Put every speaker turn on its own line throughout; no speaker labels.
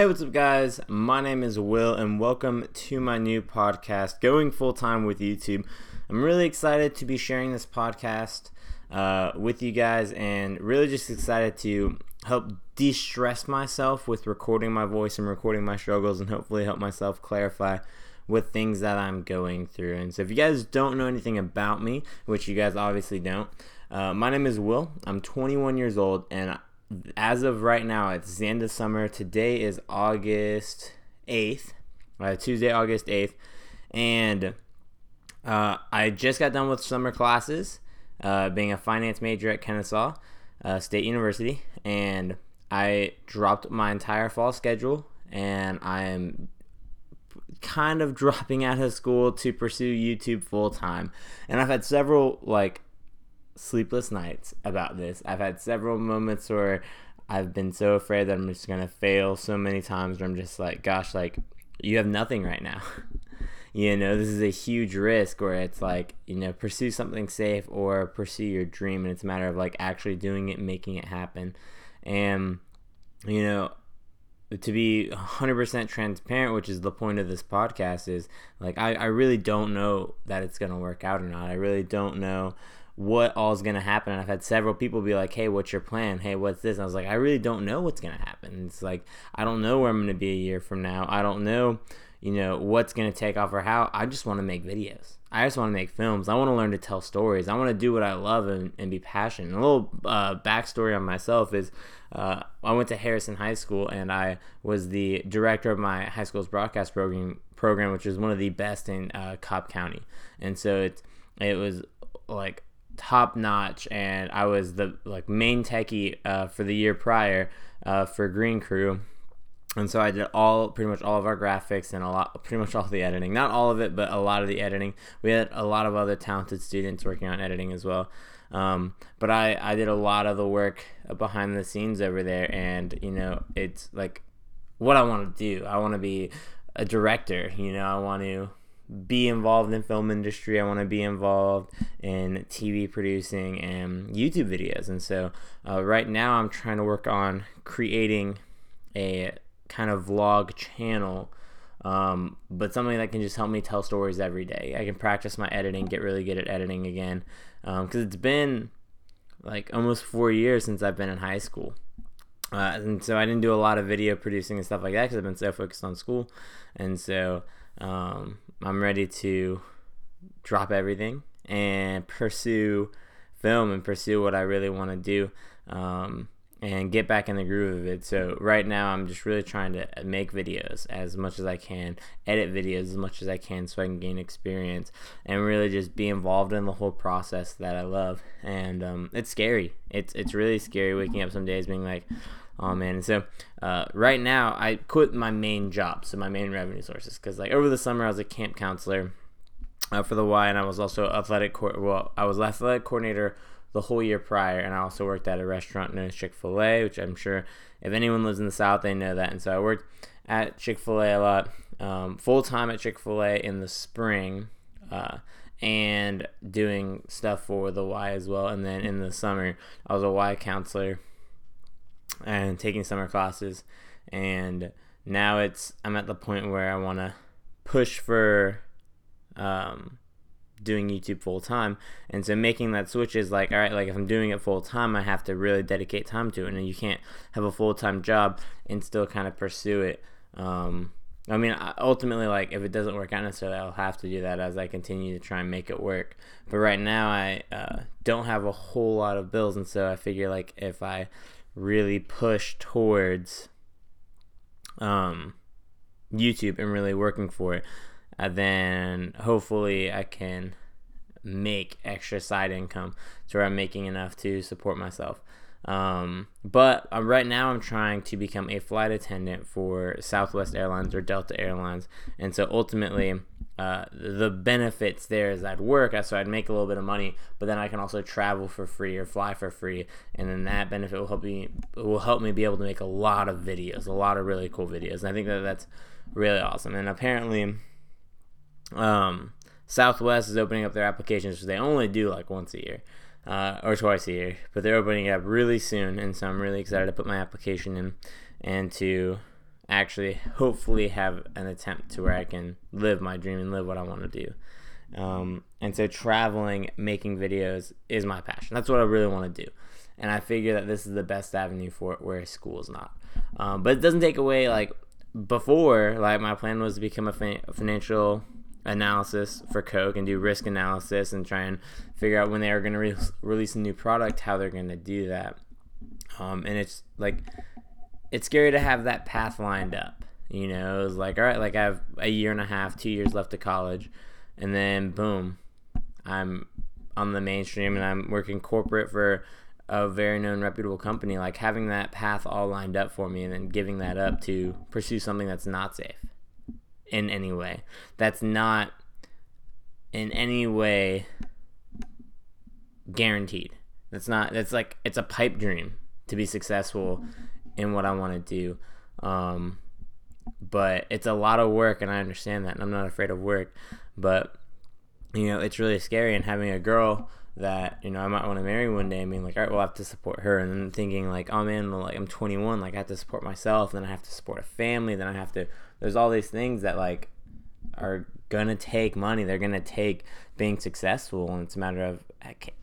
Hey, what's up, guys? My name is Will, and welcome to my new podcast, Going Full Time with YouTube. I'm really excited to be sharing this podcast uh, with you guys, and really just excited to help de stress myself with recording my voice and recording my struggles, and hopefully help myself clarify with things that I'm going through. And so, if you guys don't know anything about me, which you guys obviously don't, uh, my name is Will. I'm 21 years old, and as of right now, it's the end of summer. Today is August 8th, uh, Tuesday, August 8th. And uh, I just got done with summer classes, uh, being a finance major at Kennesaw uh, State University. And I dropped my entire fall schedule, and I am kind of dropping out of school to pursue YouTube full time. And I've had several, like, sleepless nights about this. I've had several moments where I've been so afraid that I'm just gonna fail so many times where I'm just like, gosh, like you have nothing right now. you know, this is a huge risk where it's like, you know, pursue something safe or pursue your dream and it's a matter of like actually doing it, making it happen. And you know, to be 100% transparent, which is the point of this podcast, is like I, I really don't know that it's going to work out or not. I really don't know what all's to happen. And I've had several people be like, hey, what's your plan? Hey, what's this? And I was like, I really don't know what's to happen. It's like, I don't know where I'm to be a year from now. I don't know, you know, what's to take off or how. I just want to make videos. I just want to make films. I want to learn to tell stories. I want to do what I love and, and be passionate. A little uh, backstory on myself is uh, I went to Harrison High School and I was the director of my high school's broadcast program, program which is one of the best in uh, Cobb County. And so it, it was like top notch, and I was the like main techie uh, for the year prior uh, for Green Crew. And so I did all pretty much all of our graphics and a lot pretty much all the editing. Not all of it, but a lot of the editing. We had a lot of other talented students working on editing as well. Um, but I, I did a lot of the work behind the scenes over there and you know it's like what I want to do. I want to be a director, you know, I want to be involved in film industry. I want to be involved in TV producing and YouTube videos. And so uh, right now I'm trying to work on creating a kind of vlog channel, um, but something that can just help me tell stories every day. I can practice my editing, get really good at editing again, because um, it's been like almost four years since I've been in high school. Uh, and so I didn't do a lot of video producing and stuff like that because I've been so focused on school. And so um, I'm ready to drop everything and pursue film and pursue what I really want to do um, and get back in the groove of it. So right now I'm just really trying to make videos as much as I can, edit videos as much as I can so I can gain experience and really just be involved in the whole process that I love. And um, it's scary. It's it's really scary waking up some days being like, Oh man! So uh, right now I quit my main job, so my main revenue sources, because like over the summer I was a camp counselor uh, for the Y, and I was also athletic. Co- well, I was athletic coordinator the whole year prior, and I also worked at a restaurant known as Chick Fil A, which I'm sure if anyone lives in the South, they know that. And so I worked at Chick Fil A a lot, um, full time at Chick Fil A in the spring. Uh, and doing stuff for the Y as well. And then in the summer, I was a Y counselor and taking summer classes. And now it's i'm at the point where i want to push for um, doing youtube full time and so making that switch is like all right like if i'm doing it full time i have to really dedicate time to it. And you can't have a full time job and still kind of pursue it. Um, I mean, ultimately, like if it doesn't work out necessarily, I'll have to do that as I continue to try and make it work. But right now, I uh, don't have a whole lot of bills, and so I figure like if I really push towards um, YouTube and really working for it, uh, then hopefully I can make extra side income to where I'm making enough to support myself. Um, but uh, right now, I'm trying to become a flight attendant for Southwest Airlines or Delta Airlines, and so ultimately, uh, the benefits there is I'd work, so I'd make a little bit of money, but then I can also travel for free or fly for free, and then that benefit will help me will help me be able to make a lot of videos, a lot of really cool videos, and I think that that's really awesome. And apparently, um, Southwest is opening up their applications, so they only do like once a year uh, or twice a year, but they're opening it up really soon, and so I'm really excited to put my application in and to actually hopefully have an attempt to where I can live my dream and live what I want to do. Um, and so traveling, making videos is my passion. That's what I really want to do. And I figure that this is the best avenue for it where school is not. Um, but it doesn't take away, like, before, like, my plan was to become a, fin- financial analysis for Coke and do risk analysis and try and figure out when they are going to re- release a new product, how they're going to do that. Um, and it's like, it's scary to have that path lined up. You know, it's like, all right, like I have a year and a half, two years left of college and then boom, I'm on the mainstream and I'm working corporate for a very known reputable company. Like having that path all lined up for me and then giving that up to pursue something that's not safe in any way. That's not in any way guaranteed. That's not. That's like it's a pipe dream to be successful in what I want to do. Um, but it's a lot of work, and I understand that, and I'm not afraid of work. But you know, it's really scary. And having a girl that you know I might want to marry one day, I mean, like, all right, well, I have to support her, and then thinking like, oh man, well, like I'm 21, like I have to support myself, then I have to support a family, then I have to. There's all these things that like are gonna take money. They're gonna take being successful, and it's a matter of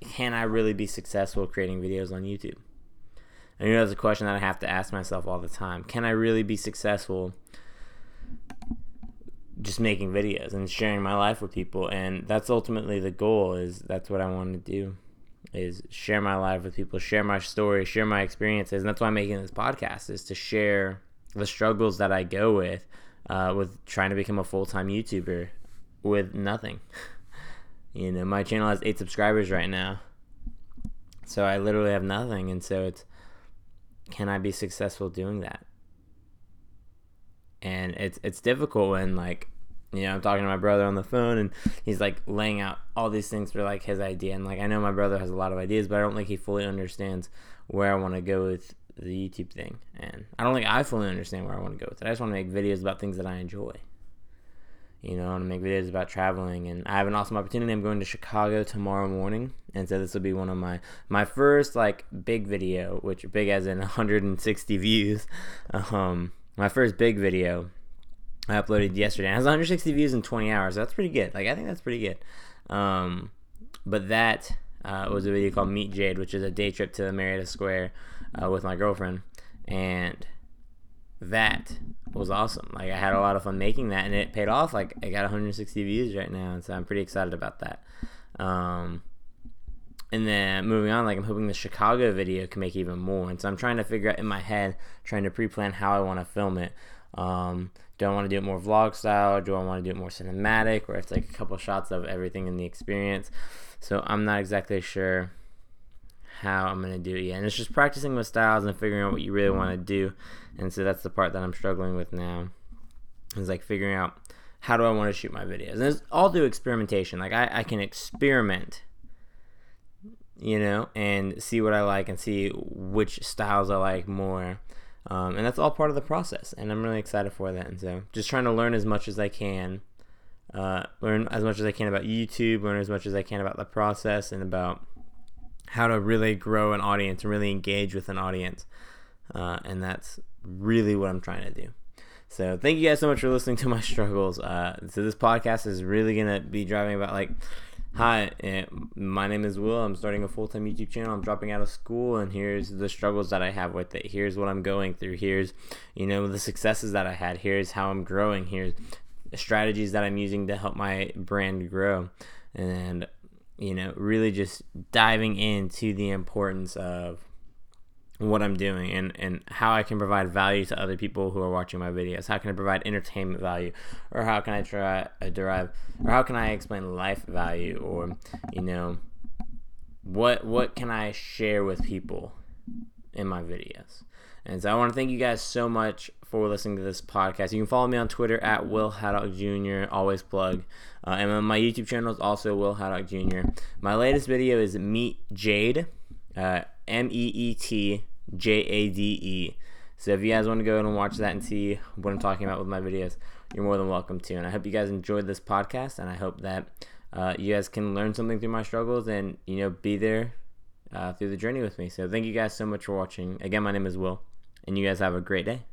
can I really be successful creating videos on YouTube? And you know, that's a question that I have to ask myself all the time. Can I really be successful just making videos and sharing my life with people and that's ultimately the goal is that's what i want to do is share my life with people share my story share my experiences and that's why i'm making this podcast is to share the struggles that i go with uh, with trying to become a full-time youtuber with nothing. You know my channel has eight subscribers right now so i literally have nothing and so it's can i be successful doing that and it's it's difficult when like you know I'm talking to my brother on the phone and he's like laying out all these things for like his idea and like I know my brother has a lot of ideas but I don't think he fully understands where I want to go with the YouTube thing and I don't think I fully understand where I want to go with it. I just want to make videos about things that I enjoy. You know, I want to make videos about traveling and I have an awesome opportunity. I'm going to Chicago tomorrow morning and so this will be one of my my first like big video, which big as in 160 views. Um my first big video I uploaded yesterday. It has 160 views in 20 hours. So that's pretty good. Like I think that's pretty good. Um, but that uh, was a video called Meet Jade, which is a day trip to the Marietta Square uh, with my girlfriend, and that was awesome. Like I had a lot of fun making that, and it paid off. Like I got 160 views right now, and so I'm pretty excited about that. Um, and then moving on, like I'm hoping the Chicago video can make even more. And so I'm trying to figure out in my head, trying to pre-plan how I want to film it. Um, do I want to do it more vlog style? Do I want to do it more cinematic, where it's like a couple shots of everything in the experience? So I'm not exactly sure how I'm gonna do it yet. And it's just practicing with styles and figuring out what you really want to do. And so that's the part that I'm struggling with now. Is like figuring out how do I want to shoot my videos. And it's all through experimentation. Like I, I can experiment you know, and see what I like and see which styles I like more. Um, and that's all part of the process. And I'm really excited for that. And so just trying to learn as much as I can, uh, learn as much as I can about YouTube, learn as much as I can about the process and about how to really grow an audience and really engage with an audience. Uh, and that's really what I'm trying to do. So thank you guys so much for listening to my struggles. Uh, so this podcast is really gonna be driving about like Hi, eh, my name is Will. I'm starting a full time YouTube channel. I'm dropping out of school, and here's the struggles that I have with it. Here's what I'm going through. Here's, you know, the successes that I had. Here's how I'm growing. Here's strategies that I'm using to help my brand grow. And, you know, really just diving into the importance of what I'm doing and, and how I can provide value to other people who are watching my videos. How can I provide entertainment value, or how can I try uh, derive, or how can I explain life value, or you know, what what can I share with people in my videos? And so I want to thank you guys so much for listening to this podcast. You can follow me on Twitter at Will Haddock Jr. Always plug. Uh, and my YouTube channel is also Will Haddock Jr. My latest video is Meet Jade. Uh, M E E T J A D E. So if you guys want to go and watch that and see what I'm talking about with my videos, you're more than welcome to. And I hope you guys enjoyed this podcast, and I hope that uh, you guys can learn something through my struggles and you know be there uh, through the journey with me. So thank you guys so much for watching. Again, my name is Will, and you guys have a great day.